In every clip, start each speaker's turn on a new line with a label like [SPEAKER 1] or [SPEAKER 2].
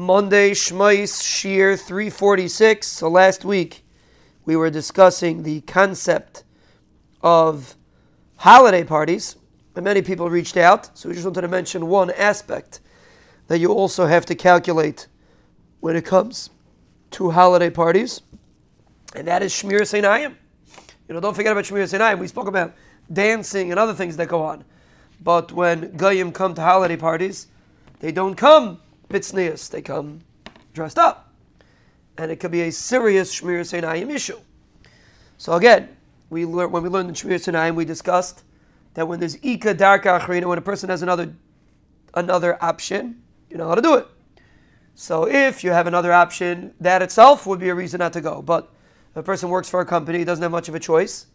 [SPEAKER 1] Monday, Shmais Shir 346. So last week we were discussing the concept of holiday parties, and many people reached out. So we just wanted to mention one aspect that you also have to calculate when it comes to holiday parties, and that is Shmiras Einayim. You know, don't forget about Shmiras Einayim. We spoke about dancing and other things that go on. But when Goyim come to holiday parties, they don't come Bitznius, they come dressed up. And it could be a serious Shmiras Einayim issue. So again, we learned when we learned in Shmiras Einayim, we discussed that when there's Ika Darka Achrina, when a person has another another option, you know how to do it. So if you have another option, that itself would be a reason not to go. But a person works for a company, doesn't have much of a choice.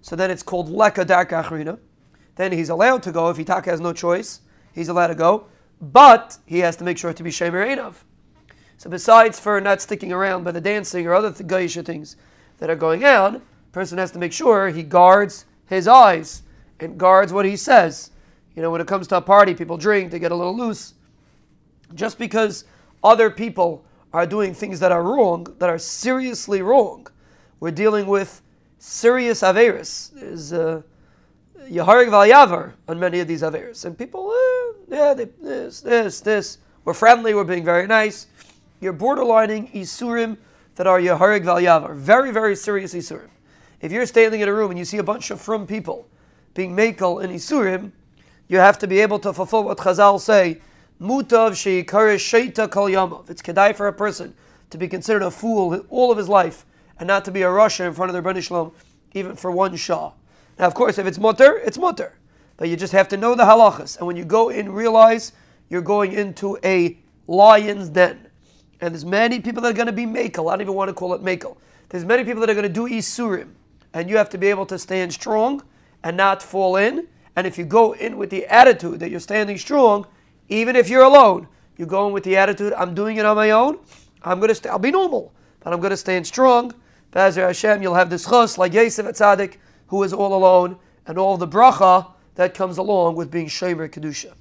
[SPEAKER 1] So then it's called Leka Darka Achrina. Then he's allowed to go. If Itaka has no choice, he's allowed to go but he has to make sure to be Shemer. So besides for not sticking around by the dancing or other th- things that are going on, person has to make sure he guards his eyes and guards what he says. You know, when it comes to a party, people drink, they get a little loose. Just because other people are doing things that are wrong, that are seriously wrong, we're dealing with serious averis. Is uh, Yaharig Valyavar on many of these averis. And people, eh, yeah, they, this, this, this. We're friendly, we're being very nice. You're borderlining Isurim that are Yaharig Valyavar. Very, very serious Isurim. If you're standing in a room and you see a bunch of from people being Makel in Isurim, you have to be able to fulfill what Chazal say, Mutav Sheikarish Sheita Kol Yamav. It's kedai for a person to be considered a fool all of his life and not to be a rasha in front of the Ribono Shel Olam, even for one Shah. Now, of course, if it's mutter, it's mutter. But you just have to know the halachas. And when you go in, realize you're going into a lion's den. And there's many people that are going to be makel. I don't even want to call it makel. There's many people that are going to do isurim. And you have to be able to stand strong and not fall in. And if you go in with the attitude that you're standing strong, even if you're alone, you go in with the attitude, I'm doing it on my own. I'm going to, st- I'll be normal, but I'm going to stand strong. Be'ezer Hashem, you'll have this chus like Yosef Atzadik, who is all alone, and all the bracha that comes along with being Shomer Kedusha.